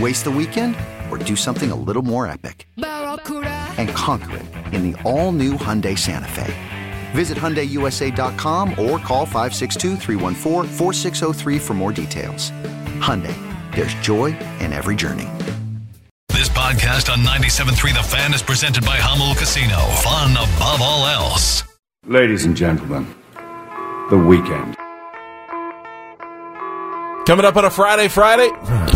Waste the weekend or do something a little more epic? And conquer it in the all new Hyundai Santa Fe. Visit HyundaiUSA.com or call 562 for more details. Hyundai, there's joy in every journey. This podcast on 97.3 The Fan is presented by Jamul Casino. Fun above all else. Ladies and gentlemen, the weekend. Coming up on a Friday, Friday.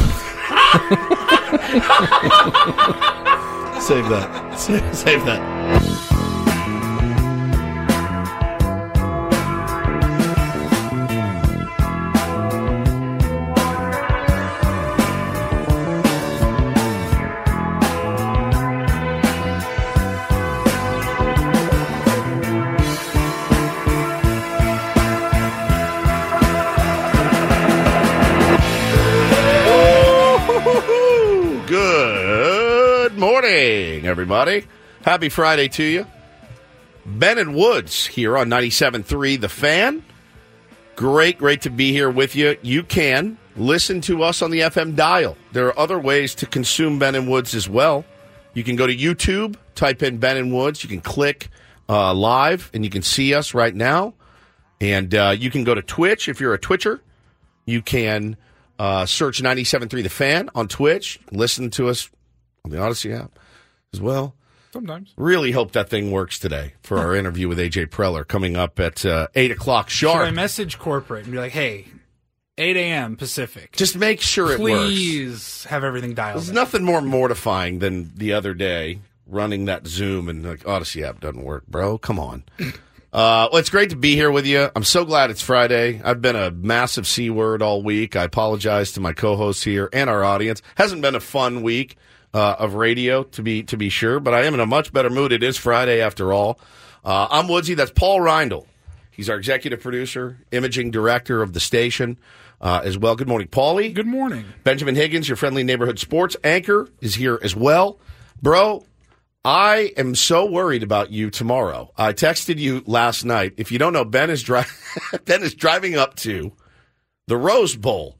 Save that. Save, save that. Everybody. Happy Friday to you. Ben and Woods here on 97.3 The Fan. Great, great to be here with you. You can listen to us on the FM dial. There are other ways to consume Ben and Woods as well. You can go to YouTube, type in Ben and Woods. You can click uh, live, and you can see us right now. And uh, you can go to Twitch if you're a Twitcher. You can uh, search 97.3 The Fan on Twitch. Listen to us on the Audacy app as well. Sometimes. Really hope that thing works today for our interview with AJ Preller coming up at uh, 8 o'clock Should I message corporate and be like, hey, 8 a.m. Pacific. Just make sure it works. Please have everything dialed in. There's in. nothing more mortifying than the other day running that Zoom and like Audacy app doesn't work, bro. Come on. Uh, well, it's great to be here with you. I'm so glad it's Friday. I've been a massive C word all week. I apologize to my co-hosts here and our audience. Hasn't been a fun week uh, of radio to be to be sure, but I am in a much better mood. It is Friday after all. Uh, I'm Woodsy. That's Paul Reindl. He's our executive producer, imaging director of the station uh, as well. Good morning, Paulie. Good morning. Benjamin Higgins, your friendly neighborhood sports anchor, is here as well. Bro, I am so worried about you tomorrow. I texted you last night. If you don't know, Ben is dri- Ben is driving up to the Rose Bowl,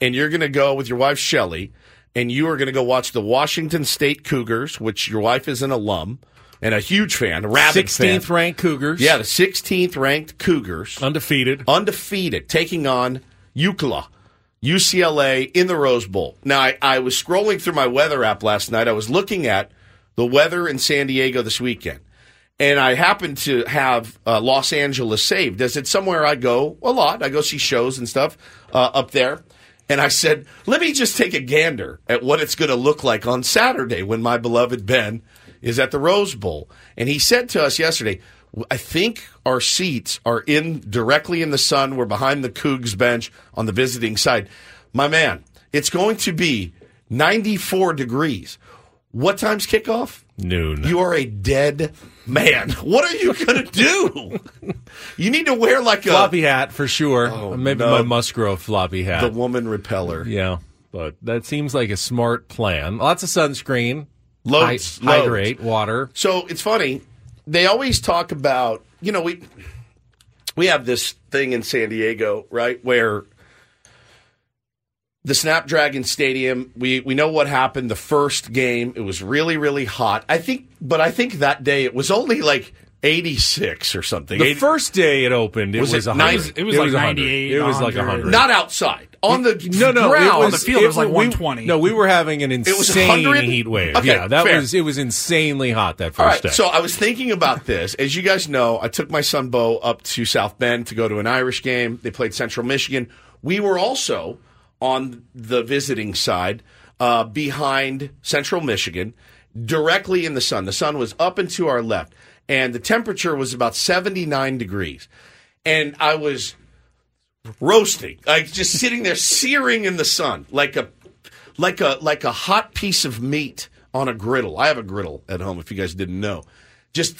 and you're going to go with your wife Shelly, and you are going to go watch the Washington State Cougars, which your wife is an alum and a huge fan, a rabid fan. 16th ranked Cougars. Yeah, the 16th ranked Cougars Undefeated. undefeated, taking on UCLA, UCLA in the Rose Bowl. Now, I, I was scrolling through my weather app last night. I was looking at the weather in San Diego this weekend. And I happened to have uh, Los Angeles saved as it's somewhere I go a lot. I go see shows and stuff uh, up there. And I said, let me just take a gander at what it's going to look like on Saturday when my beloved Ben is at the Rose Bowl. And he said to us yesterday, I think our seats are in directly in the sun. We're behind the Cougs bench on the visiting side. My man, it's going to be 94 degrees. What time's kickoff? Noon. You are a dead man. What are you going to do? you need to wear like a floppy hat for sure. Oh, uh, Maybe no. my Musgrove floppy hat. the woman repeller. yeah, but that seems like a smart plan. Lots of sunscreen. Loads, Hy- loads. hydrate, water. So it's funny. They always talk about, you know, we we have this thing in San Diego, right, where the Snapdragon Stadium. We we know what happened the first game. It was really really hot. I think, but I think that day it was only like 86 or something. The 80 first day it opened, it Was was, it 100. nine- it was like 100. 98, It was like 100. 100. not outside on the no, no, ground. it was, On the field, it was like we- 120. No, we were having an insane 100? heat wave. Okay, yeah, that fair. was it was insanely hot that first right, day. so I was thinking about this. As you guys know, I took my son Bo up to South Bend to go to an Irish game. They played Central Michigan. We were also on the visiting side uh, behind Central Michigan, directly in the sun. The sun was up and to our left, and the temperature was about 79 degrees. And I was roasting, like just sitting there searing in the sun, like a like a like a hot piece of meat on a griddle. I have a griddle at home. If you guys didn't know, just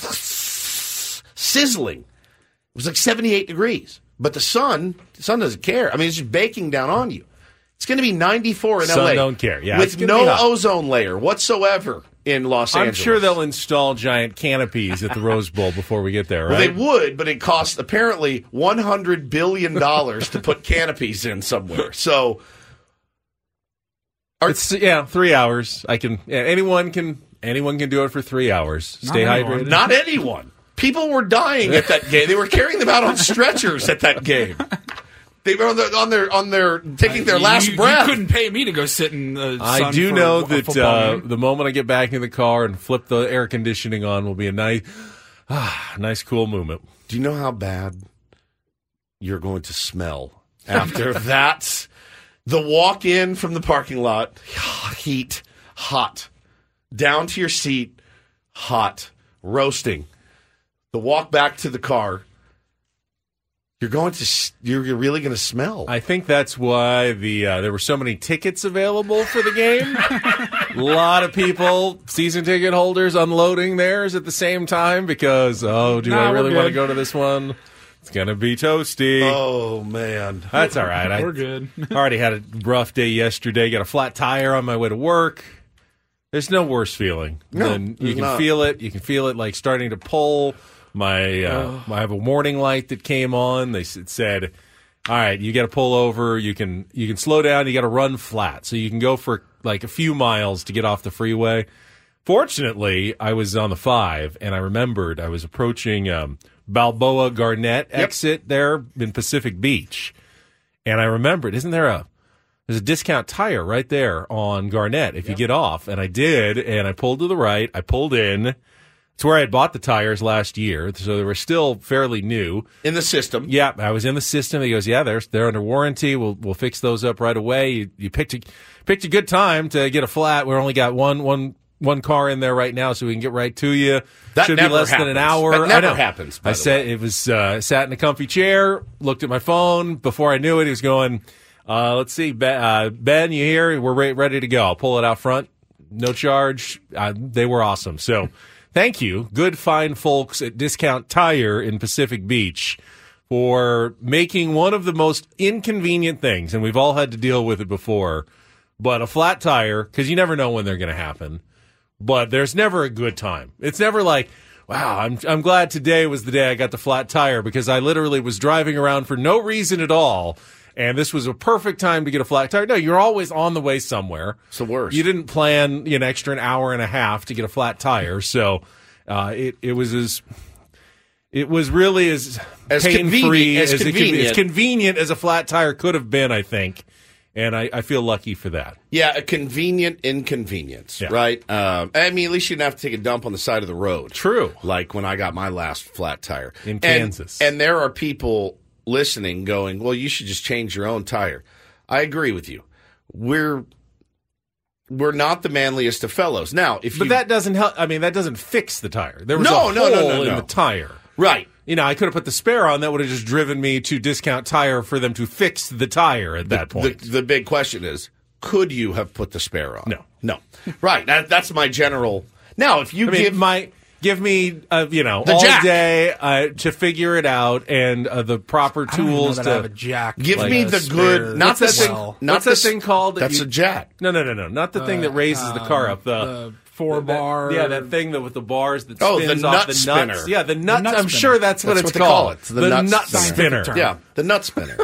sizzling. It was like 78 degrees, but the sun, the sun doesn't care. I mean, it's just baking down on you. It's going to be 94 in Sun LA. don't care. Yeah, with no ozone layer whatsoever in Los Angeles. I'm sure they'll install giant canopies at the Rose Bowl before we get there, Well, they would, but it costs apparently 100 billion dollars to put canopies in somewhere. So It's yeah, three hours. I can. Yeah, anyone can. Anyone can do it for three hours. Stay Not anyone. hydrated. Not anyone. People were dying at that game. They were carrying them out on stretchers at that game. They were on, the, on their on their taking their You- last you, breath. You couldn't pay me to go sit in the I do for know a that football uh, the moment I get back in the car and flip the air conditioning on will be a nice, ah, nice cool moment. Do you know how bad you're going to smell after that? The walk in from the parking lot, heat, hot. Down to your seat, hot, roasting. The walk back to the car, you're going to, you're, you're really going to smell. I think that's why the uh, there were so many tickets available for the game. a lot of people, season ticket holders, unloading theirs at the same time because oh, do Nah, I we're really want to good. go to this one? It's gonna be toasty. oh, man. That's all right. I We're good. already had a rough day yesterday. Got a flat tire on my way to work. There's no worse feeling No, than you there's can not. feel it. You can feel it like starting to pull. My uh, I have a warning light that came on. They said, "All right, you got to pull over. You can you can slow down. You got to run flat, so you can go for like a few miles to get off the freeway." Fortunately, I was on the five, and I remembered I was approaching um, Balboa Garnet exit there in Pacific Beach, and I remembered, isn't there a there's a discount tire right there on Garnet if you get off. And I did, and I pulled to the right. I pulled in. It's where I had bought the tires last year, so they were still fairly new. In the system. Yeah, I was in the system. He goes, "Yeah, they're they're under warranty. We'll we'll fix those up right away." You, you picked a picked a good time to get a flat. We only got one one one car in there right now, so we can get right to you. That Should never be less than an happens. hour. That I never know. happens, I said it was uh, sat in a comfy chair, looked at my phone. Before I knew it, he was going. Uh, let's see, ben, uh, ben, you here? We're re- ready to go. I'll pull it out front. No charge. Uh, they were awesome. So, thank you, good fine folks at Discount Tire in Pacific Beach, for making one of the most inconvenient things, and we've all had to deal with it before. But a flat tire, because you never know when they're going to happen but there's never a good time. It's never like, wow, I'm I'm glad today was the day I got the flat tire because I literally was driving around for no reason at all. And this was a perfect time to get a flat tire. No, you're always on the way somewhere. It's the worst. You didn't plan an extra an hour and a half to get a flat tire, so uh, it it was as it was really as, As pain free as as, it convenient. as convenient as a flat tire could have been. I think, and I, I feel lucky for that. Yeah, a convenient inconvenience, Yeah. right? Um, I mean, at least you didn't have to take a dump on the side of the road. True. Like when I got my last flat tire In And- Kansas. And there are people listening going, well, you should just change your own tire. I agree with you. We're we're not the manliest of fellows. Now, if But you that doesn't help. I mean, that doesn't fix the tire. There was No, a no, no, hole no, in no. the tire. right, You know, I could have put the spare on. That would have just driven me to discount tire for them to fix the tire at that the, point. the big question is, could you have put the spare on? No. no, right. That, that's my general. Now, if you I mean, give my give me, uh, you know, The all jack. day uh, to figure it out and uh, the proper I don't even know tools I have to. a jack. Give like me the spare good, not the thing, well. not the thing called that That's you- a jack. No, no, no, no, not the thing that raises the car up. The, the four that- bar. yeah, that thing that with the bars that Oh, the spins nut off the spinner. nuts. Yeah, the nut. nut I'm spinner. sure that's what That's it's what they call called. it. It's the nut spinner. spinner. Yeah, the nut spinner.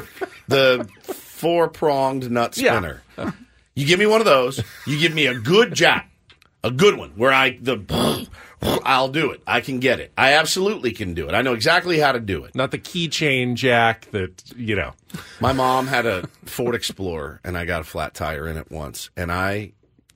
the four pronged nut Yeah. spinner. you give me one of those. You give me a good jack, a good one where I the I'll do it. I can get it. I absolutely can do it. I know exactly how to do it. Not the keychain jack that you know. My mom had a Ford Explorer, and I got a flat tire in it once, and I,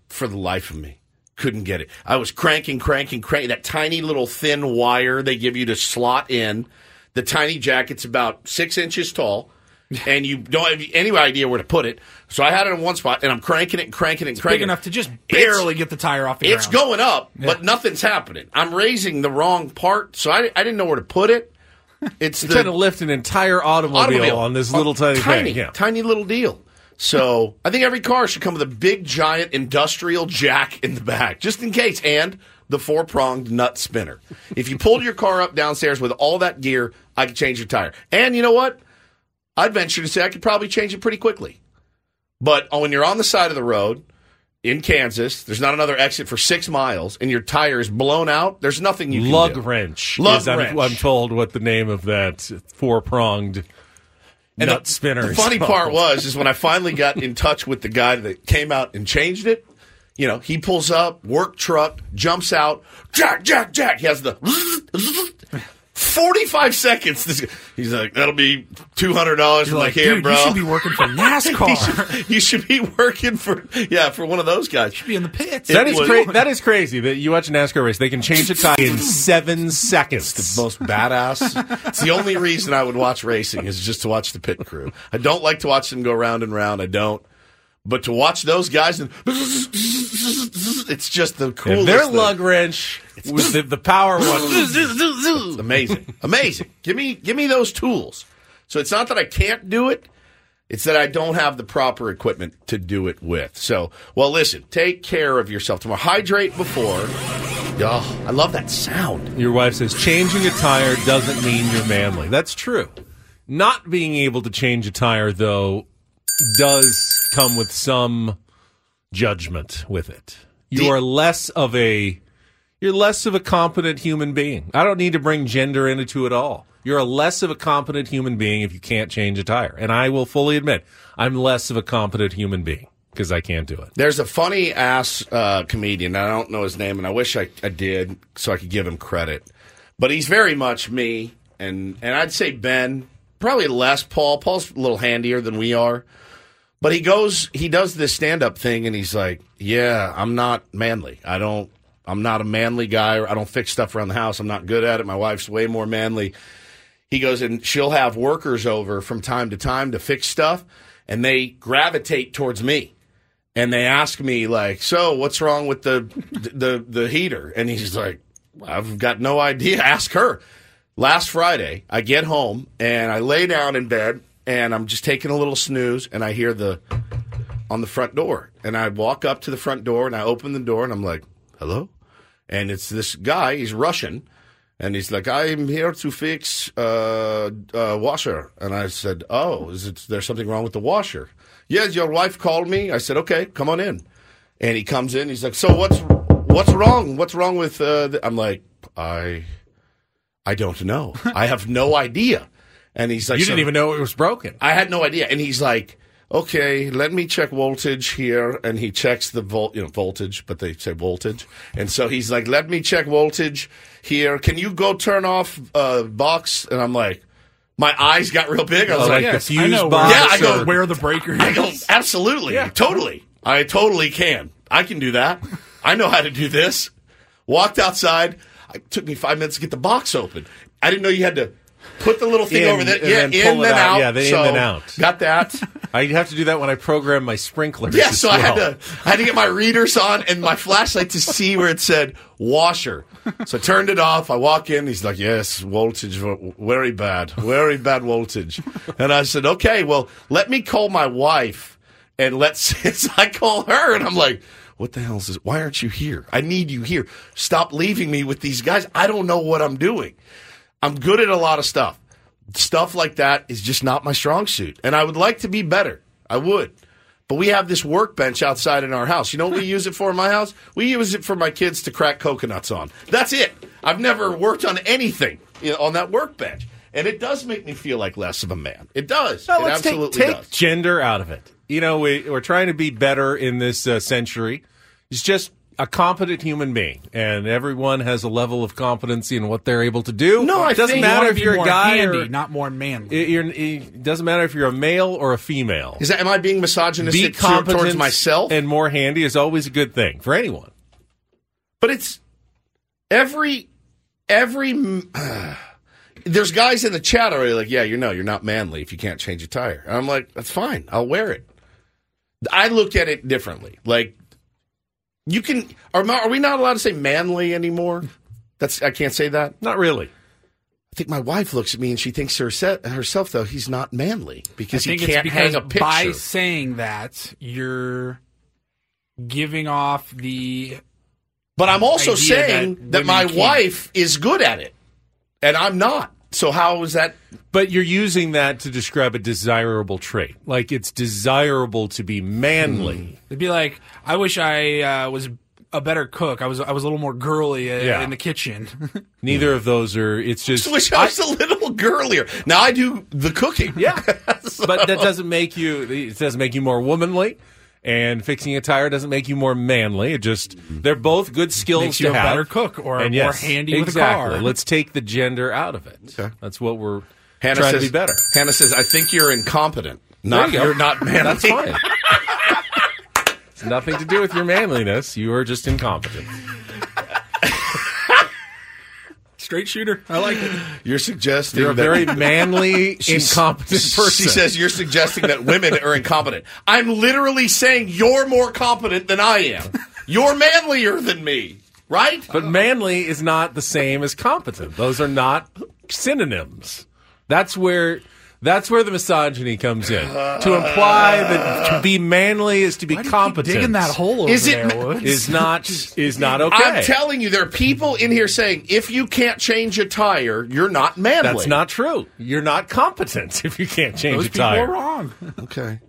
for the life of me, couldn't get it. I was cranking, cranking, cranking. That tiny little thin wire they give you to slot in. The tiny jacket's about six inches tall, and you don't have any idea where to put it. So I had it in one spot, and I'm cranking it and cranking it and cranking Big it. enough to just barely get the tire off the It's ground. going up, but nothing's happening. I'm raising the wrong part, so I, I didn't know where to put it. It's You're the trying to lift an entire automobile, automobile on this little tiny, tiny, thing. Yeah. tiny little deal. So I think every car should come with a big, giant industrial jack in the back, just in case, and the four pronged nut spinner. If you pulled your car up downstairs with all that gear, I could change your tire. And you know what? I'd venture to say I could probably change it pretty quickly. But when you're on the side of the road in Kansas, there's not another exit for six miles, and your tire is blown out. There's nothing you can Lug do. wrench. Lug is, I'm- wrench. I'm, told what the name of that four pronged And nut the, spinner. The funny called. part was is when I finally got in touch with the guy that came out and changed it. You know, he pulls up, work truck, jumps out, Jack, Jack, Jack. He has the forty-five seconds. This, he's like, "That'll be two hundred dollars." I'm You're like, like, "Here, dude, bro." you should be working for you, NASCAR. should, you should be working for yeah for one of those guys. You should be in the pits. That is, It is was- cra- that is crazy that you watch a NASCAR race. They can change a tire in seven seconds. The most badass. it's the only reason I would watch racing is just to watch the pit crew. I don't like to watch them go round and round. I don't. But to watch those guys and it's just the If coolest. their thing. lug wrench with the, the power one. Amazing, amazing. Give me, give me those tools. So it's not that I can't do it; it's that I don't have the proper equipment to do it with. So, well, listen, take care of yourself tomorrow. Hydrate before. Oh, I love that sound. Your wife says changing a tire doesn't mean you're manly. That's true. Not being able to change a tire, though, does come with some judgment with it. You The- are less of a you're less of a competent human being. I don't need to bring gender into it all. You're a less of a competent human being if you can't change a tire. And I will fully admit, I'm less of a competent human being because I can't do it. There's a funny ass uh, comedian. I don't know his name, and I wish I, I did so I could give him credit. But he's very much me, and and I'd say Ben probably less Paul. Paul's a little handier than we are. But he goes, he does this stand up thing, and he's like, "Yeah, I'm not manly. I don't. I'm not a manly guy. I don't fix stuff around the house. I'm not good at it. My wife's way more manly." He goes, and she'll have workers over from time to time to fix stuff, and they gravitate towards me and they ask me like, "So, what's wrong with the the the heater?" And he's like, "I've got no idea. Ask her." Last Friday, I get home and I lay down in bed and I'm just taking a little snooze and I hear the on the front door and I walk up to the front door and I open the door and I'm like, "Hello?" And it's this guy. He's Russian. And he's like, I'm here to fix uh, uh, washer. And I said, Oh, is it, there something wrong with the washer? Yes, your wife called me. I said, Okay, come on in. And he comes in. He's like, So what's what's wrong? What's wrong with? Uh, the-" I'm like, I I don't know. I have no idea. And he's like, You didn't even know it was broken. I had no idea. And he's like, okay, let me check voltage here. And he checks the volt, you know, voltage, but they say voltage. And so he's like, let me check voltage here. Can you go turn off uh, box? And I'm like, my eyes got real big. I was Oh, like, like Yes, I know box. Yeah, I go, or- where the breaker is. I go, absolutely, totally. I totally can. I can do that. I know how to do this. Walked outside. It took me five minutes to get the box open. I didn't know you had to put the little thing In, over there. and Yeah, then in pull it out. out. Yeah, the in and out. Got that. I have to do that when I program my sprinklers. Yeah, so I had to I had to get my readers on and my flashlight to see where it said washer. So I turned it off. I walk in. He's like, "Yes, voltage very bad, very bad voltage." And I said, "Okay, well, let me call my wife and let's." so I call her and I'm like. What the hell is this? Why aren't you here? I need you here. Stop leaving me with these guys. I don't know what I'm doing. I'm good at a lot of stuff. Stuff like that is just not my strong suit. And I would like to be better. I would. But we have this workbench outside in our house. You know what we use it for in my house? We use it for my kids to crack coconuts on. That's it. I've never worked on anything on that workbench. and it does make me feel like less of a man. It does. Now, it let's take, absolutely take does. gender out of it. You know, we, we're trying to be better in this uh, century. It's just a competent human being, and everyone has a level of competency in what they're able to do. No, I it doesn't think- matter wanna if you're a more guy handy, or not more manly. it, you're, it doesn't matter if you're a male or a female. Is that am I being Be misogynistic to- competent towards myself? and more handy is always a good thing for anyone. But it's every every. there's guys in the chat already like, yeah, you know, you're not manly if you can't change a tire. And I'm like, that's fine. I'll wear it. I look at it differently. Like, you can. Are, are we not allowed to say manly anymore? That's I can't say that. Not really. I think my wife looks at me and she thinks herself, herself though he's not manly because he think it's can't because hang a picture. by saying that you're giving off the But I'm also idea saying that that, my can't. wife is good at it, and I'm not. So how is that? But you're using that to describe a desirable trait. Like it's desirable to be manly. It'd be like, I wish I uh, was a better cook. I was I was a little more girly uh, Yeah. in the kitchen. Neither of those are. It's just. Just wish I was a little girlier. Now I do the cooking. yeah, but that doesn't make you. It doesn't make you more womanly. And fixing a tire doesn't make you more manly. It just they're both good skills Makes to you a have. better cook or and more yes, handy with a car. Let's take the gender out of it. Okay. That's what we're Hannah trying says, to be better. Hannah says, "I think you're incompetent. Not There you you're not manly." That's fine. it's nothing to do with your manliness. You are just incompetent. Straight shooter. I like it. You're suggesting You're a that- very manly, She's- incompetent person. She says you're suggesting that women are incompetent. I'm literally saying you're more competent than I am. You're manlier than me, right? But manly is not the same as competent. Those are not synonyms. That's where that's where the misogyny comes in. To imply that to be manly is to be Why do you keep competent. digging that hole over Is it- there, Woods? is not is not okay. I'm telling you, there are people in here saying if you can't change a tire, you're not manly. That's not true. You're not competent if you can't change Those a people tire. are wrong. okay.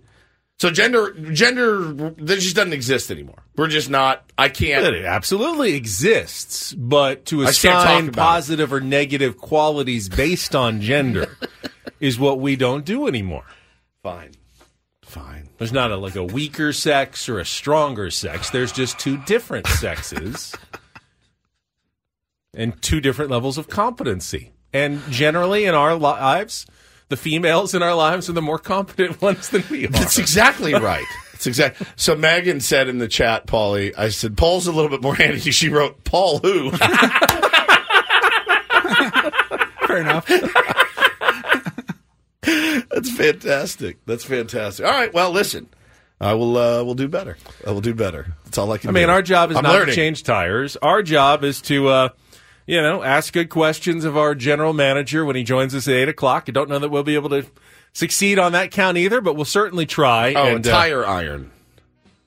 So gender, gender, that just doesn't exist anymore. We're just not. I can't. It absolutely exists, but to I just can't talk assign positive or negative qualities based on gender is what we don't do anymore. Fine, fine. There's not a like a weaker sex or a stronger sex. There's just two different sexes and two different levels of competency. And generally in our li- lives, the females in our lives are the more competent ones than we are. That's exactly right. It's exact. So Megan said in the chat, Paulie, I said Paul's a little bit more handy. She wrote Paul who. Fair enough. That's fantastic. That's fantastic. All right. Well, listen, I will. Uh, we'll do better. I will do better. That's all I can. I mean, do. our job is I'm not learning. to change tires. Our job is to, uh, you know, ask good questions of our general manager when he joins us at eight o'clock. I don't know that we'll be able to succeed on that count either, but we'll certainly try. Oh, and, a uh, tire iron.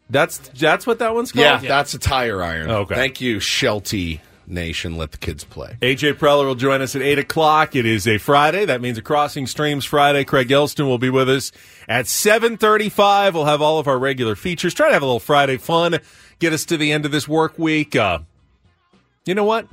that's that's what that one's called. Yeah, that's a tire iron. Okay. Thank you, Shelty Nation. Let the kids play. AJ Preller will join us at 8 o'clock. It is a Friday. That means a Crossing Streams Friday. Craig Elsten will be with us at 7.35. We'll have all of our regular features. Try to have a little Friday fun. Get us to the end of this work week. Uh, you know what?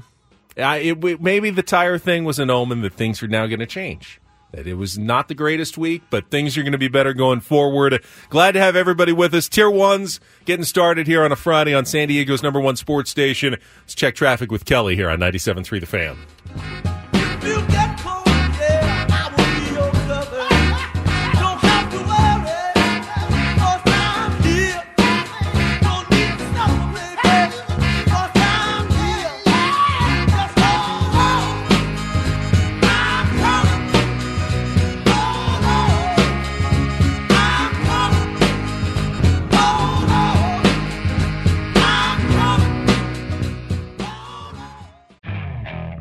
I, it, maybe the tire thing was an omen that things are now going to change. That it was not the greatest week, but things are going to be better going forward. Glad to have everybody with us. Tier ones getting started here on a Friday on San Diego's number one sports station. Let's check traffic with Kelly here on 97.3 The Fan.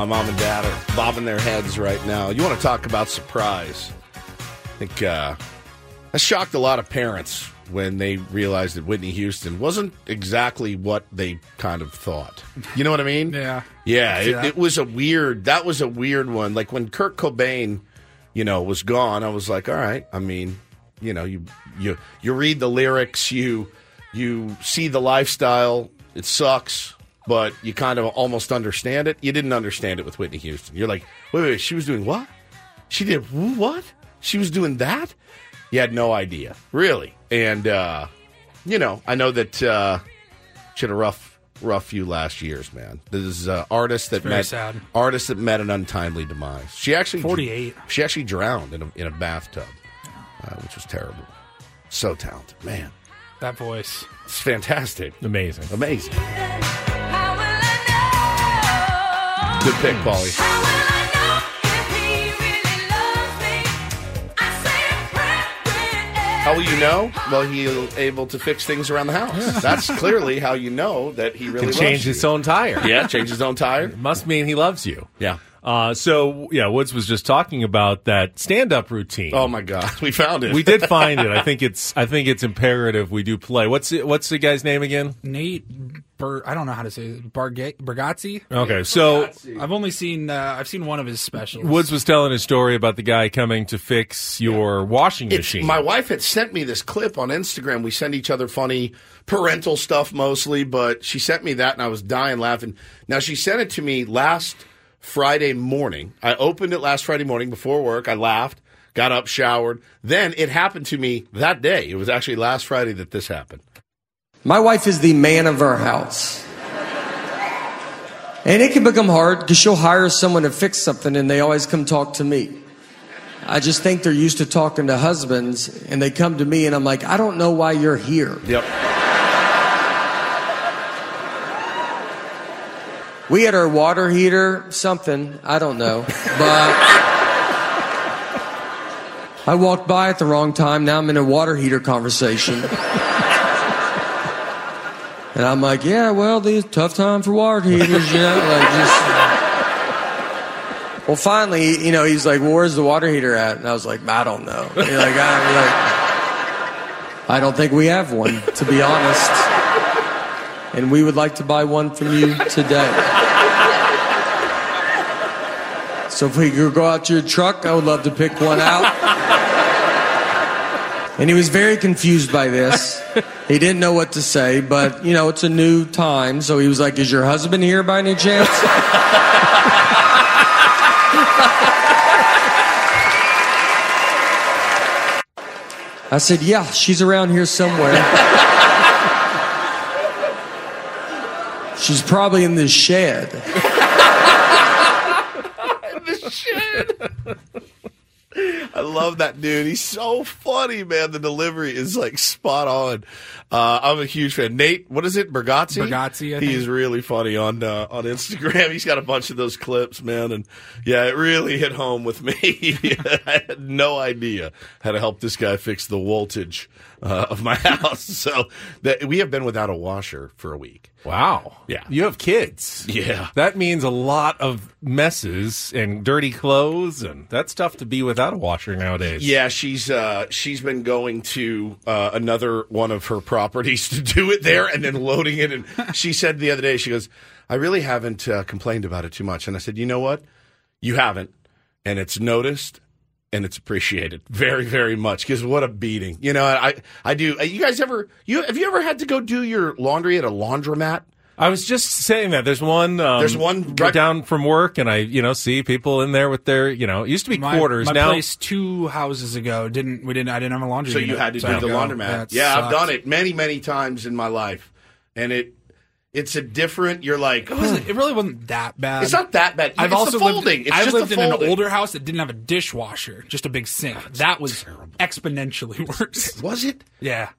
My mom and dad are bobbing their heads right now. You want to talk about surprise? I think uh, that shocked a lot of parents when they realized that Whitney Houston wasn't exactly what they kind of thought. You know what I mean? Yeah. Yeah, it, it was a weird. That was a weird one. Like when Kurt Cobain, you know, was gone, I was like, all right. I mean, you know, you you you read the lyrics, you you see the lifestyle. It sucks, but you kind of almost understand it. You didn't understand it with Whitney Houston. You're like, wait, wait, she was doing what? She did what? She was doing that? You had no idea, really. And uh, you know, I know that uh, she had a rough, rough few last years, man. This is uh, artist that met sad. artist that met an untimely demise. She actually 48. She actually drowned in a, in a bathtub, uh, which was terrible. So talented, man. That voice. It's fantastic, Amazing. amazing. Good pick, Paulie. How will you know? Well, he's able to fix things around the house. That's clearly how you know that he really Can loves change you. his own tire. Yeah, change his own tire. Must mean he loves you. Yeah. Uh, so yeah, Woods was just talking about that stand-up routine. Oh my God, we found it. we did find it. I think it's. I think it's imperative we do play. What's it, what's the guy's name again? Nate Ber- I don't know how to say it. Barga- Bargatze. Okay, so I've only seen uh, I've seen one of his specials. Woods was telling his story about the guy coming to fix your washing It's, machine. my wife had sent me this clip on Instagram. We send each other funny parental stuff mostly, but she sent me that and I was dying laughing. Now, she sent it to me last Friday morning. I opened it last Friday morning before work. I laughed, got up, showered. Then it happened to me that day. It was actually last Friday that this happened. My wife is the man of our house. And it can become hard because she'll hire someone to fix something and they always come talk to me. I just think they're used to talking to husbands and they come to me and I'm like, I don't know why you're here. Yep. We had our water heater, something, I don't know. But I walked by at the wrong time. Now I'm in a water heater conversation. And I'm like, yeah, well, these tough time for water heaters, yeah. Like just Well finally, you know, he's like, well, where's the water heater at? And I was like, I don't know. You're like, I'm like, I don't think we have one, to be honest. And we would like to buy one from you today. So if we could go out to your truck, I would love to pick one out. And he was very confused by this. He didn't know what to say, but you know, it's a new time. So he was like, Is your husband here by any chance? I said, Yeah, she's around here somewhere. she's probably in this shed. I love that dude. He's so funny, man. The delivery is like spot on. Uh, I'm a huge fan. Nate, what is it? Bargatze? Bargatze, I He think. really funny on uh, on Instagram. He's got a bunch of those clips, man. And yeah, it really hit home with me. I had no idea how to help this guy fix the voltage uh, of my house. So that we have been without a washer for a week. Wow. Yeah. You have kids. Yeah. That means a lot of messes and dirty clothes, and that's tough to be without a washer nowadays. Yeah, she's uh, she's been going to uh, another one of her properties to do it there, and then loading it. And she said the other day, she goes, "I really haven't uh, complained about it too much." And I said, "You know what? You haven't, and it's noticed." And it's appreciated very, very much because what a beating! You know, I, I do. uh, You guys ever, you have you ever had to go do your laundry at a laundromat? I was just saying that there's one. Um, There's one right right- down from work, and I, you know, see people in there with their, you know, it used to be My, quarters. my now place two houses ago didn't we didn't I didn't have a laundry. So you had to so do the go. laundromat. That Yeah, I've done it many, many times in my life, and it it's a different. You're like, It wasn't. It really wasn't that bad. It's not that bad. I've It's also the folding. lived. It's I've just lived in an older house that didn't have a dishwasher, just a big sink. that was exponentially worse. Was it? Yeah,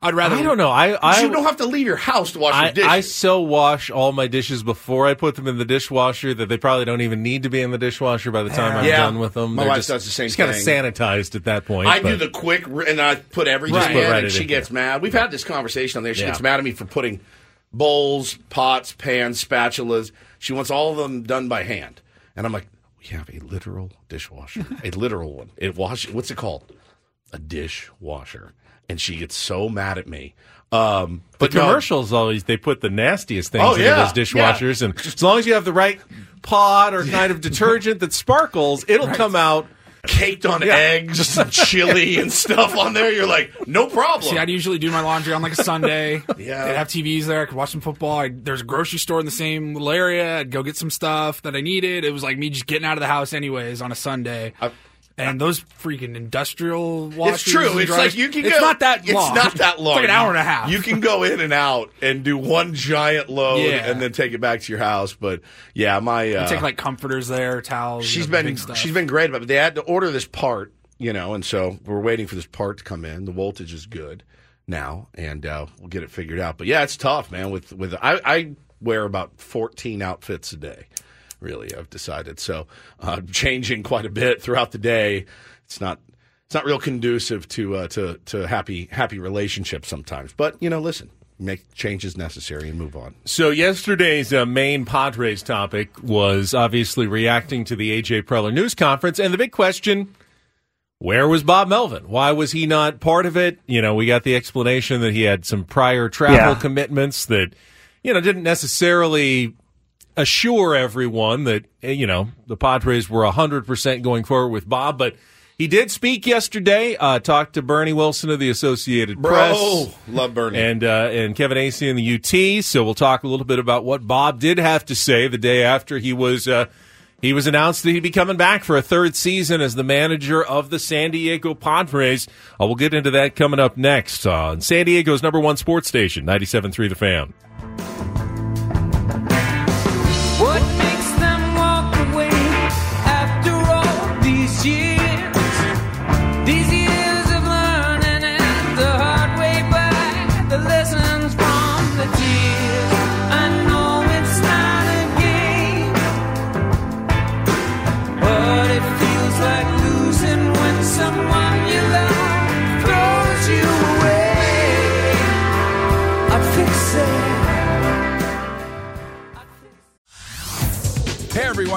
I'd rather. I don't know. I, I you don't have to leave your house to wash I, your dishes. I so wash all my dishes before I put them in the dishwasher that they probably don't even need to be in the dishwasher by the time I'm Yeah. done with them. My They're wife just, does the same just kind of sanitized at that point. I do the quick, and I put everything Just in, put right and in she it, gets mad. We've had this conversation on there. She Yeah. gets mad at me for putting bowls, pots, pans, spatulas. She wants all of them done by hand, and I'm like, we have a literal dishwasher, a literal one. It wash. What's it called? A dishwasher. And she gets so mad at me. Um, The but no, commercials always they put the nastiest things Oh, into yeah, those dishwashers, and as long as you have the right pot or kind of detergent that sparkles, it'll come out. Caked on eggs and chili and stuff on there. You're like, no problem. See, I'd usually do my laundry on like a Sunday. Yeah. They'd have TVs there. I could watch some football. I, there's a grocery store in the same little area. I'd go get some stuff that I needed. It was like me just getting out of the house anyways on a Sunday. And those freaking industrial washers. It's true. It's dryers, like you can It's go. not that long. It's not that long. It's like an hour and a half. You can go in and out and do one giant load Yeah. and then take it back to your house. But yeah, my uh, take like comforters there, towels. she's you know, been stuff. she's been great about it. They had to order this part, you know, and so we're waiting for this part to come in. The voltage is good now, and uh, we'll get it figured out. But yeah, it's tough, man. With with I, I wear about fourteen outfits a day. Really, I've decided. So uh, changing quite a bit throughout the day. It's not it's not real conducive to uh, to to happy happy relationships sometimes. But you know, listen, make changes necessary and move on. So yesterday's uh, main Padres topic was obviously reacting to the AJ Preller news conference, and the big question: Where was Bob Melvin? Why was he not part of it? You know, we got the explanation that he had some prior travel Yeah. commitments that you know didn't necessarily assure everyone that eh, you know the Padres were hundred percent going forward with Bob, but. He did speak yesterday. Uh, talked to Bernie Wilson of the Associated Bro, Press. love Bernie. and uh, and Kevin Acee in the UT. So we'll talk a little bit about what Bob did have to say the day after he was uh, he was announced that he'd be coming back for a third season as the manager of the San Diego Padres. Uh, we'll get into that coming up next on San Diego's number one sports station, 97.3 The Fan.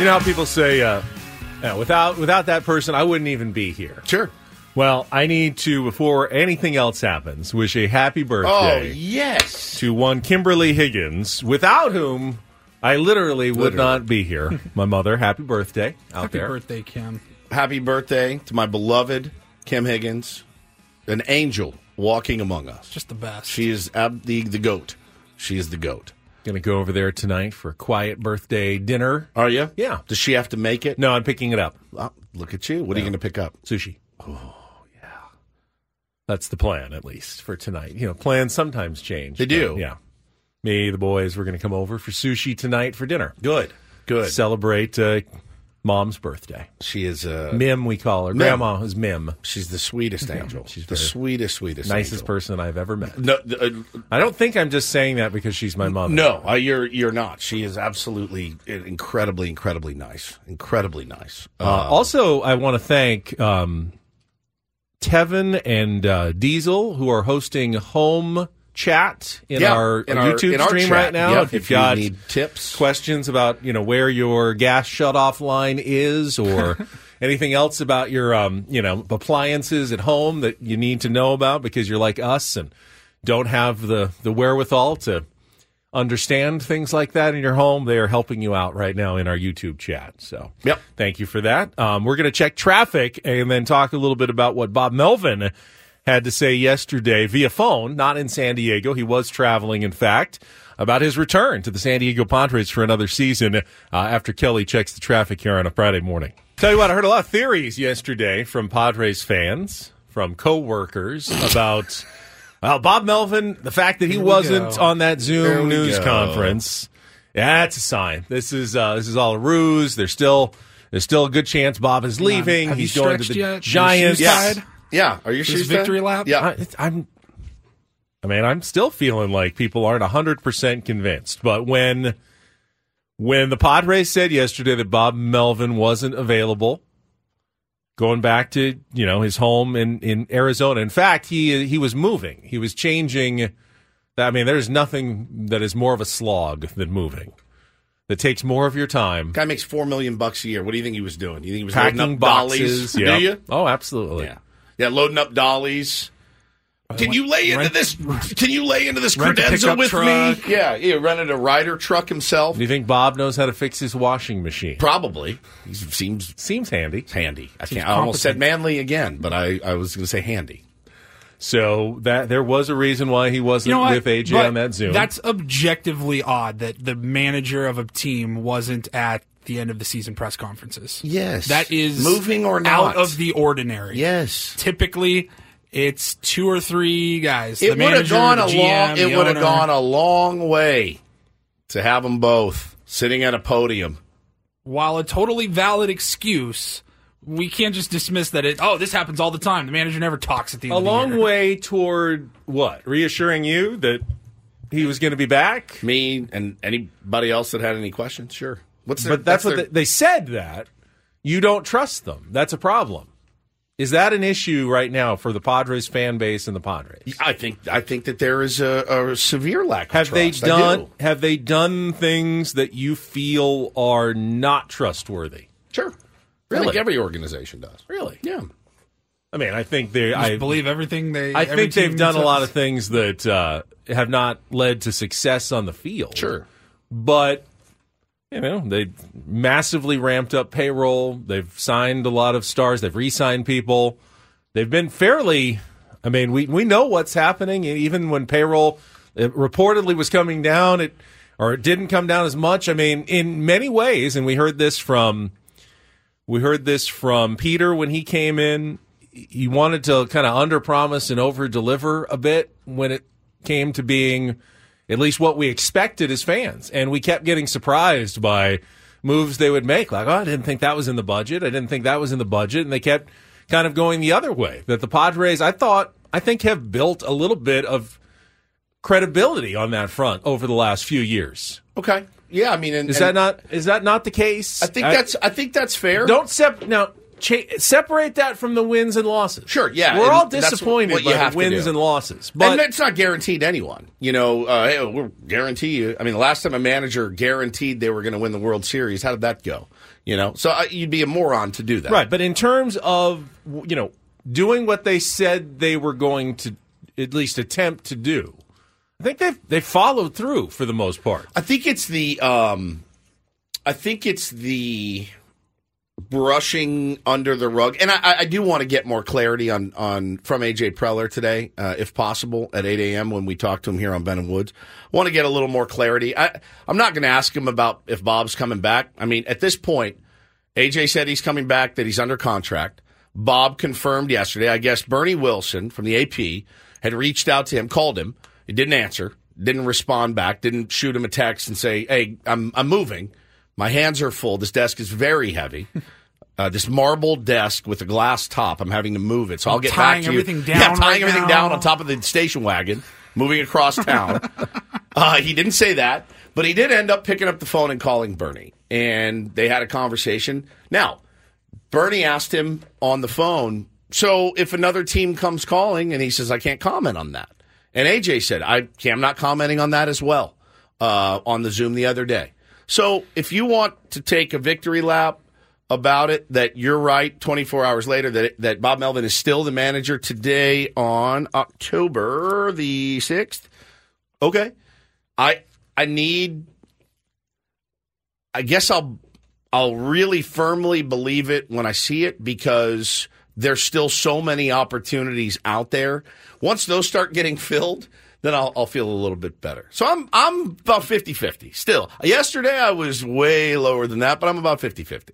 You know how people say, uh, yeah, without without that person, I wouldn't even be here. Sure. Well, I need to before anything else happens, wish a happy birthday. Oh birthday. yes. to one Kimberly Higgins, without whom I literally would Literally. not be here. My mother, happy birthday out Happy there. birthday, Kim. Happy birthday to my beloved Kim Higgins, an angel walking among us. Just the best. She is ab- the the goat. She is the goat. Going to go over there tonight for a quiet birthday dinner. Are you? Yeah. Does she have to make it? No, I'm picking it up. Uh, Look at you. What are you going to pick up? Sushi. Oh, yeah. That's the plan, at least for tonight. You know, plans sometimes change. They do. yeah. Me, the boys, we're going to come over for sushi tonight for dinner. Good. Good. Celebrate uh, mom's birthday. She is uh, Mim, we call her. Mim. Grandma is Mim. She's the sweetest angel. She's the sweetest, sweetest, Nicest angel. person I've ever met. No, uh, I don't think I'm just saying that because she's my mother. no, uh, you're you're not. She is absolutely incredibly, incredibly nice. Incredibly nice. Uh, also, I want to thank um, Tevin and uh, Diesel who are hosting home chat in Yeah, our, in our our- YouTube our stream chat. right now. Yep, if you've if you got need tips, questions about you know where your gas shutoff line is, or anything else about your um, you know appliances at home that you need to know about because you're like us and don't have the the wherewithal to understand things like that in your home, they are helping you out right now in our YouTube chat. So, yep. Thank you for that. Um, we're going to check traffic and then talk a little bit about what Bob Melvin had to say yesterday via phone, not in San Diego. He was traveling, in fact, about his return to the San Diego Padres for another season uh, after Kelly checks the traffic here on a Friday morning. Tell you what, I heard a lot of theories yesterday from Padres fans, from coworkers about. Well, Bob Melvin, the fact that he wasn't go. on that Zoom news go. conference, yeah, that's a sign. This is uh, this is all a ruse. There's still there's still a good chance Bob is leaving. He's going to the yet? Giants. tied? Yeah. Are your His shoes victory lap? Yeah. I, I'm. I mean, I'm still feeling like people aren't 100 percent convinced. But when when the Padres said yesterday that Bob Melvin wasn't available, going back to you know his home in in Arizona. In fact, he he was moving. He was changing. I mean, there's nothing that is more of a slog than moving. That takes more of your time. Guy makes four million bucks a year. What do you think he was doing? You think he was Packing boxes. dollies? yeah. Do you? Oh, absolutely. Yeah. Yeah, loading up dollies. Can you lay into rent- this? Can you lay into this credenza with truck. me? Yeah, he rented a Ryder truck himself. Do you think Bob knows how to fix his washing machine? Probably. He seems Seems handy. handy. I can't. I almost said manly again, but I, I was going to say handy. So that there was a reason why he wasn't You know with AJ But on that Zoom. That's objectively odd that the manager of a team wasn't at the end of the season press conferences. Yes. That is Moving or out not. of the ordinary. Yes. Typically, it's two or three guys. It would have gone the a GM, long. It would have gone a long way to have them both sitting at a podium. While a totally valid excuse, we can't just dismiss that it. Oh, this happens all the time. The manager never talks at the end a of the long year. way toward what? Reassuring you that he was going to be back? Me and anybody else that had any questions, sure. What's their, But that's, what their- they, they said that. You don't trust them. That's a problem. Is that an issue right now for the Padres fan base and the Padres? I think I think that there is a, a severe lack of Have trust. they done do. have they done things that you feel are not trustworthy? Sure. I Really? think every organization does. Really? Yeah. I mean, I think they Just I believe everything they. I every think they've team done a lot of things that uh, have not led to success on the field. Sure. But you know, they massively ramped up payroll. They've signed a lot of stars. They've re-signed people. They've been fairly. I mean, we we know what's happening. Even when payroll reportedly was coming down, it or it didn't come down as much. I mean, in many ways, and we heard this from we heard this from Peter when he came in. He wanted to kind of underpromise and overdeliver a bit when it came to being at least what we expected as fans. And we kept getting surprised by moves they would make. Like, oh, I didn't think that was in the budget. I didn't think that was in the budget. And they kept kind of going the other way. That the Padres, I thought, I think have built a little bit of credibility on that front over the last few years. Okay. Yeah, I mean, and, Is and that not is that not the case? I think that's I think that's fair. Don't sep now. Cha- separate that from the wins and losses. Sure, yeah, we're and all that's disappointed what you by have the to wins do. and losses, and but that's not guaranteed to anyone. You know, uh, hey, we're guarantee you. I mean, the last time a manager guaranteed they were going to win the World Series, how did that go? You know, so uh, you'd be a moron to do that. right. But in terms of you know doing what they said they were going to at least attempt to do, I think they've they followed through for the most part. I think it's the um, I think it's the brushing under the rug, and I, I do want to get more clarity on on from AJ Preller today, uh, if possible, at eight a.m. when we talk to him here on Ben and Woods. I want to get a little more clarity. I, I'm not going to ask him about if Bob's coming back. I mean, at this point, AJ said he's coming back, that he's under contract. Bob confirmed yesterday. I guess Bernie Wilson from the AP had reached out to him, called him. He didn't answer, didn't respond back, didn't shoot him a text and say, "Hey, I'm I'm moving. My hands are full. This desk is very heavy." Uh, this marble desk with a glass top. I'm having to move it, so I'll get Tying back to you. everything yeah, tying right everything now. down on top of the station wagon, moving across town. uh, he didn't say that, but he did end up picking up the phone and calling Bernie, and they had a conversation. Now, Bernie asked him on the phone, so if another team comes calling, and he says, I can't comment on that. And AJ said, I, I'm not commenting on that as well uh, on the Zoom the other day. So if you want to take a victory lap about it, that you're right 24 hours later, that, that Bob Melvin is still the manager today on October the 6th, okay. I, I need, I guess I'll I'll really firmly believe it when I see it because there's still so many opportunities out there. Once those start getting filled, then I'll, I'll feel a little bit better. So I'm I'm about 50-50 still. Yesterday I was way lower than that, but I'm about 50-50.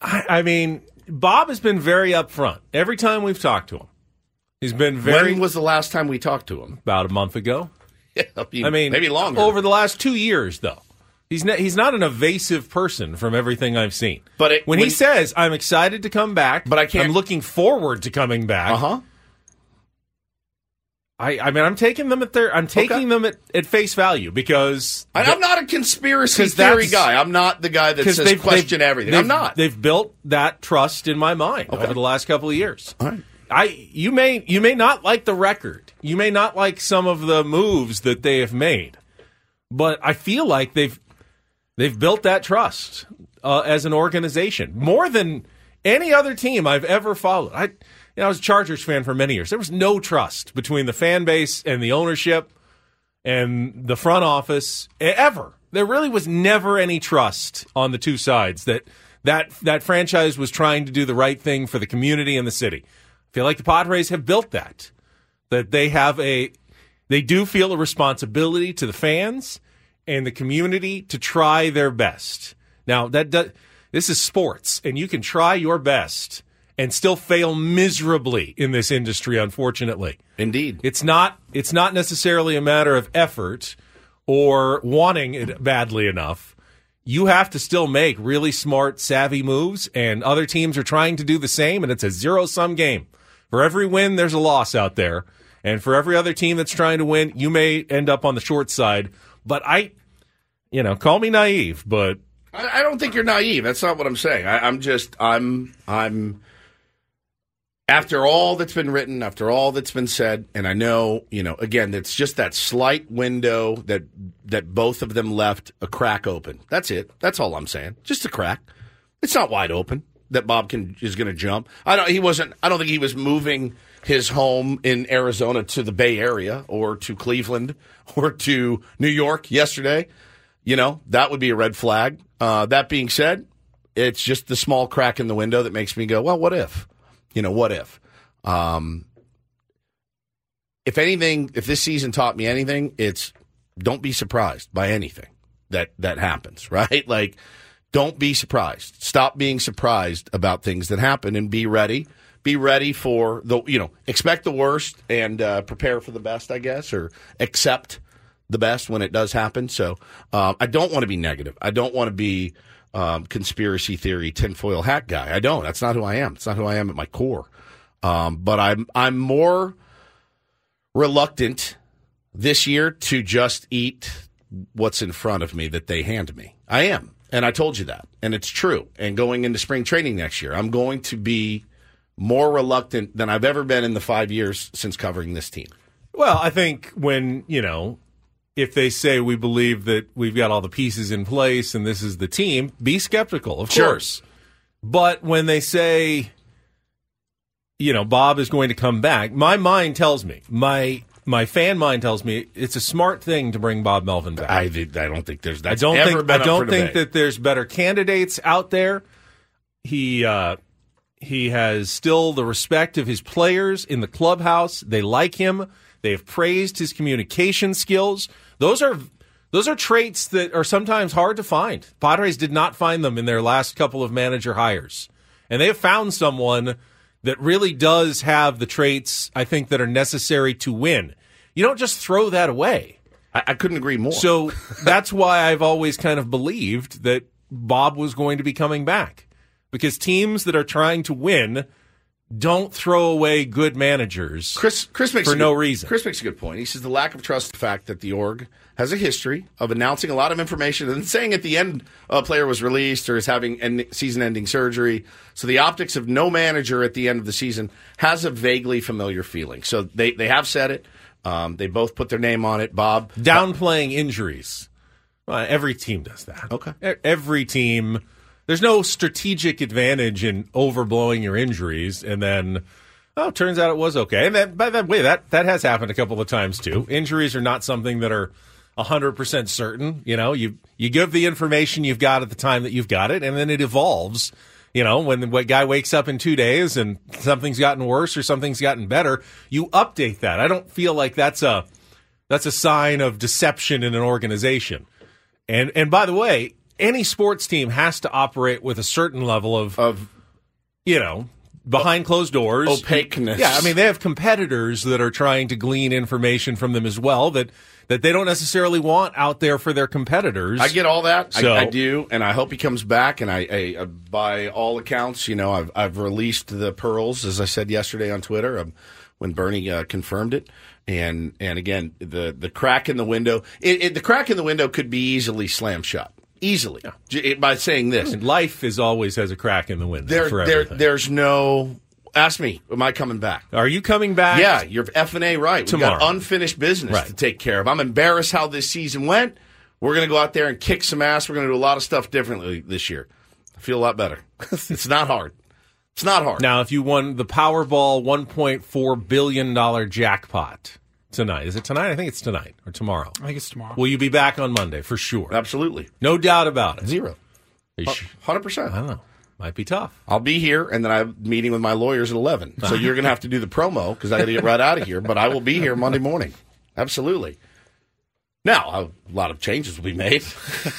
I, I mean, Bob has been very upfront every time we've talked to him. He's been very when was the last time we talked to him? about a month ago. I mean, I mean, maybe longer. over the last two years, though. He's not, he's not an evasive person from everything I've seen. But it- when, when- he says, "I'm excited to come back," But I can't- I'm looking forward to coming back. Uh huh. I, I mean, I'm taking them at their, I'm taking Okay. them at, at face value because And I'm not a conspiracy theory guy. I'm not the guy that says question everything. they've- I'm not. They've built that trust in my mind over the last couple of years. I you may you may not like the record. You may not like some of the moves that they have made, but I feel like they've they've built that trust uh, as an organization more than any other team I've ever followed. I you know, I was a Chargers fan for many years. There was no trust between the fan base and the ownership and the front office ever. There really was never any trust on the two sides that that that franchise was trying to do the right thing for the community and the city. I feel like the Padres have built that. That they have a they do feel a responsibility to the fans and the community to try their best. Now that does, this is sports and you can try your best and still fail miserably in this industry unfortunately. Indeed. It's not it's not necessarily a matter of effort or wanting it badly enough. You have to still make really smart, savvy moves, and other teams are trying to do the same, and it's a zero sum game. For every win, there's a loss out there. And for every other team that's trying to win, you may end up on the short side. But I, you know, call me naive, but I, I don't think you're naive. That's not what I'm saying. I, I'm just I'm I'm after all that's been written, after all that's been said, and I know you know again, it's just that slight window that that both of them left a crack open. That's it. That's all I'm saying. Just a crack. It's not wide open that Bob can is going to jump. I don't. He wasn't. I don't think he was moving his home in Arizona to the Bay Area or to Cleveland or to New York yesterday. You know that would be a red flag. Uh, that being said, it's just the small crack in the window that makes me go, well, what if? You know, what if? Um, if anything, if this season taught me anything, it's don't be surprised by anything that that happens. Right? Like, don't be surprised. Stop being surprised about things that happen and be ready. Be ready for the you know expect the worst and uh, prepare for the best. I guess or accept the best when it does happen. So um, I don't want to be negative. I don't want to be um, conspiracy theory tinfoil hat guy. I don't. That's not who I am. It's not who I am at my core. Um, but I'm I'm more reluctant this year to just eat what's in front of me that they hand me. I am. And I told you that. And it's true. And going into spring training next year, I'm going to be more reluctant than I've ever been in the five years since covering this team. Well, I think when, you know, if they say we believe that we've got all the pieces in place and this is the team, be skeptical, of Sure. course. But when they say, you know, Bob is going to come back, my mind tells me, my my fan mind tells me it's a smart thing to bring Bob Melvin back. I, I don't think there's I don't ever think been I don't think that there's better candidates out there. He uh, he has still the respect of his players in the clubhouse. They like him. They have praised his communication skills. Those are Those are traits that are sometimes hard to find. Padres did not find them in their last couple of manager hires. And they have found someone that really does have the traits, I think, that are necessary to win. You don't just throw that away. I, I couldn't agree more. So that's why I've always kind of believed that Bob was going to be coming back. Because teams that are trying to win don't throw away good managers Chris, Chris makes for no good- reason. Chris makes a good point. He says the lack of trust, the fact that the org has a history of announcing a lot of information and saying at the end a player was released or is having en- season-ending surgery. So the optics of no manager at the end of the season has a vaguely familiar feeling. So they they have said it. Um, they both put their name on it. Bob downplaying injuries. Well, every team does that. Okay. Every team. There's no strategic advantage in overblowing your injuries and then, oh, turns out it was okay. And that, by the way, that, that has happened a couple of times too. Injuries are not something that are 100% certain. You know, you, you give the information you've got at the time that you've got it and then it evolves. You know, when the guy wakes up in two days and something's gotten worse or something's gotten better, you update that. I don't feel like that's a, that's a sign of deception in an organization. And and by the way, any sports team has to operate with a certain level of of you know behind closed doors Opaqueness. Yeah, I mean they have competitors that are trying to glean information from them as well that that they don't necessarily want out there for their competitors. I get all that. So- I, I do, and I hope he comes back. And I, I, uh, by all accounts, you know, I've I've released the pearls as I said yesterday on Twitter um, when Bernie uh, confirmed it. And and again, the the crack in the window, it, it, the crack in the window could be easily slammed shut, easily J- it- by saying this. And life is always has a crack in the window There, for there, everything. there's no. Ask me, am I coming back? Are you coming back? Yeah, you're F and A right. We've got Tomorrow. unfinished business Right. to take care of. I'm embarrassed how this season went. We're going to go out there and kick some ass. We're going to do a lot of stuff differently this year. I feel a lot better. it's not hard. It's not hard. Now, if you won the Powerball $1.4 billion jackpot tonight, is it tonight? I think it's tonight or tomorrow. I think it's tomorrow. Will you be back on Monday for sure? Absolutely. No doubt about it. Zero. You sh- Hundred percent. I don't know. Might be tough. I'll be here, and then I'm meeting with my lawyers at eleven. So you're going to have to do the promo because I got to get right out of here. But I will be here Monday morning. Absolutely. Now a lot of changes will be made,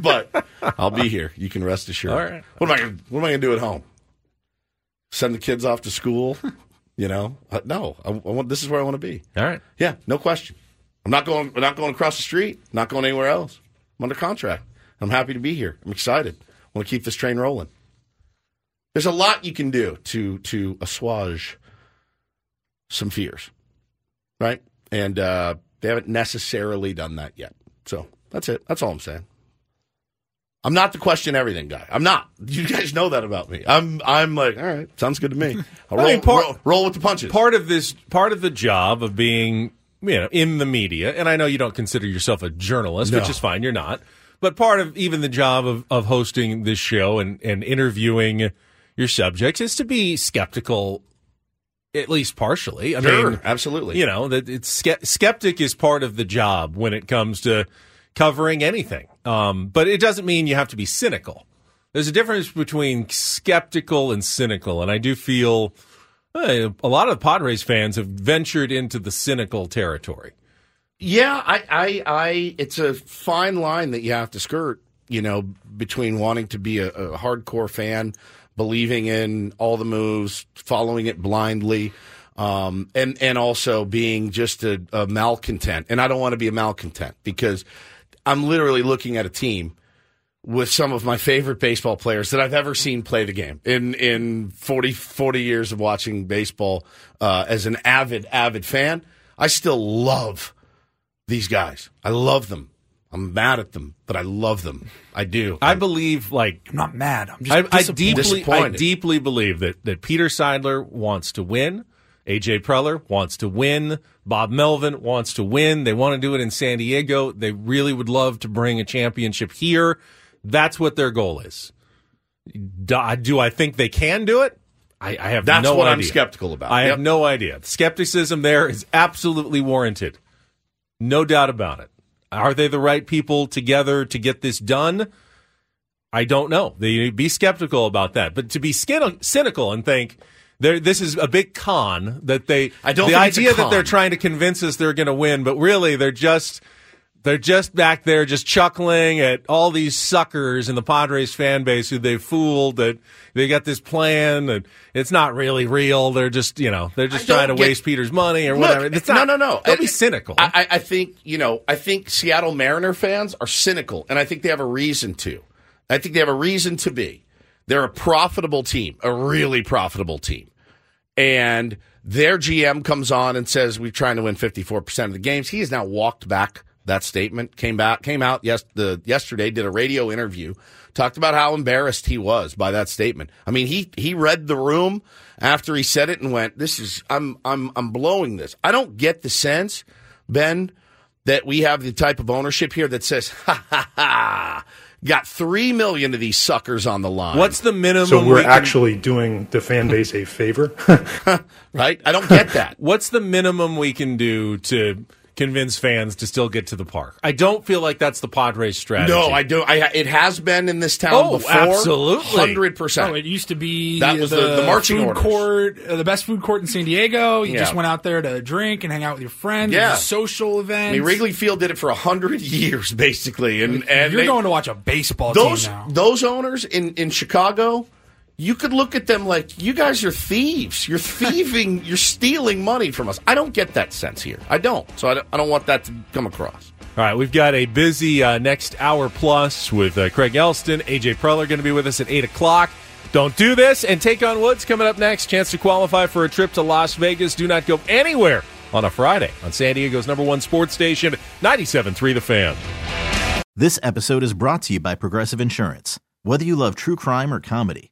but I'll be here. You can rest assured. All right. What am I? What am I going to do at home? Send the kids off to school? You know? Uh, no. I, I want. This is where I want to be. All right. Yeah. No question. I'm not going. I'm not going across the street. Not going anywhere else. I'm under contract. I'm happy to be here. I'm excited. I want to keep this train rolling. There's a lot you can do to to assuage some fears, right? And uh, they haven't necessarily done that yet. So that's it. That's all I'm saying. I'm not the question everything guy. I'm not. You guys know that about me. I'm. I'm like, all right, sounds good to me. I'll I roll, mean, part- roll, roll with the punches. Part of this, part of the job of being, you know, in the media, and I know you don't consider yourself a journalist, No. which is fine. You're not. But part of even the job of, of hosting this show and, and interviewing your subjects is to be skeptical, at least partially. I Sure, mean, absolutely. You know, that it's skeptic is part of the job when it comes to covering anything. Um, but it doesn't mean you have to be cynical. There's a difference between skeptical and cynical, and I do feel eh, a lot of Padres fans have ventured into the cynical territory. Yeah, I, I, I, it's a fine line that you have to skirt, you know, between wanting to be a, a hardcore fan, believing in all the moves, following it blindly, um, and, and also being just a, a malcontent. And I don't want to be a malcontent because I'm literally looking at a team with some of my favorite baseball players that I've ever seen play the game in in 40, 40 years of watching baseball uh, as an avid avid fan. I still love these guys. I love them. I'm mad at them, but I love them. I do. I believe, like, I'm not mad. I'm just I, I disappointed. deeply, I deeply believe that that Peter Seidler wants to win. AJ Preller wants to win. Bob Melvin wants to win. They want to do it in San Diego. They really would love to bring a championship here. That's what their goal is. Do, do I think they can do it? I, I have That's no what I'm idea. skeptical about. I Yep. have no idea. Skepticism there is absolutely warranted. No doubt about it. Are they the right people together to get this done? I don't know. They be skeptical about that, but to be cynical and think there, this is a big con that they. I don't The think it's a idea that they're trying to convince us they're going to win, but really they're just They're just back there, just chuckling at all these suckers in the Padres fan base who they fooled that they got this plan and it's not really real. They're just, you know, they're just trying to get- waste Peter's money or Look, whatever. It's not, no, no, no. Don't be cynical. I I think you know. I think Seattle Mariner fans are cynical, and I think they have a reason to. I think they have a reason to be. They're a profitable team, a really profitable team, and their GM comes on and says we're trying to win fifty four percent of the games. He has now walked back that statement. Came back, came out yes the yesterday. Did a radio interview, talked about how embarrassed he was by that statement. I mean he he read the room after he said it and went, "This is I'm I'm I'm blowing this." I don't get the sense, Ben, that we have the type of ownership here that says, "Ha ha ha." Got three million of these suckers on the line. What's the minimum? So we're we can- actually doing the fan base a favor. right? I don't get that. What's the minimum we can do to convince fans to still get to the park? I don't feel like that's the Padres strategy. No, I do. I it has been in this town Oh, before. absolutely. hundred percent. Oh, it used to be That was the- the marching food orders. court, uh, the best food court in San Diego. You Yeah. just went out there to drink and hang out with your friends. Yeah. A social event. I mean, Wrigley Field did it for hundred years, basically, and and You're they- going to watch a baseball those team now. those owners in in Chicago. You could look at them like you guys are thieves. You're thieving. you're stealing money from us. I don't get that sense here. I don't. So I don't, I don't want that to come across. All right, we've got a busy uh, next hour plus with uh, Craig Elsten, AJ Preller going to be with us at eight o'clock. Don't do this and take on Woods coming up next. Chance to qualify for a trip to Las Vegas. Do not go anywhere on a Friday on San Diego's number one sports station, 97.3 The Fan. This episode is brought to you by Progressive Insurance. Whether you love true crime or comedy,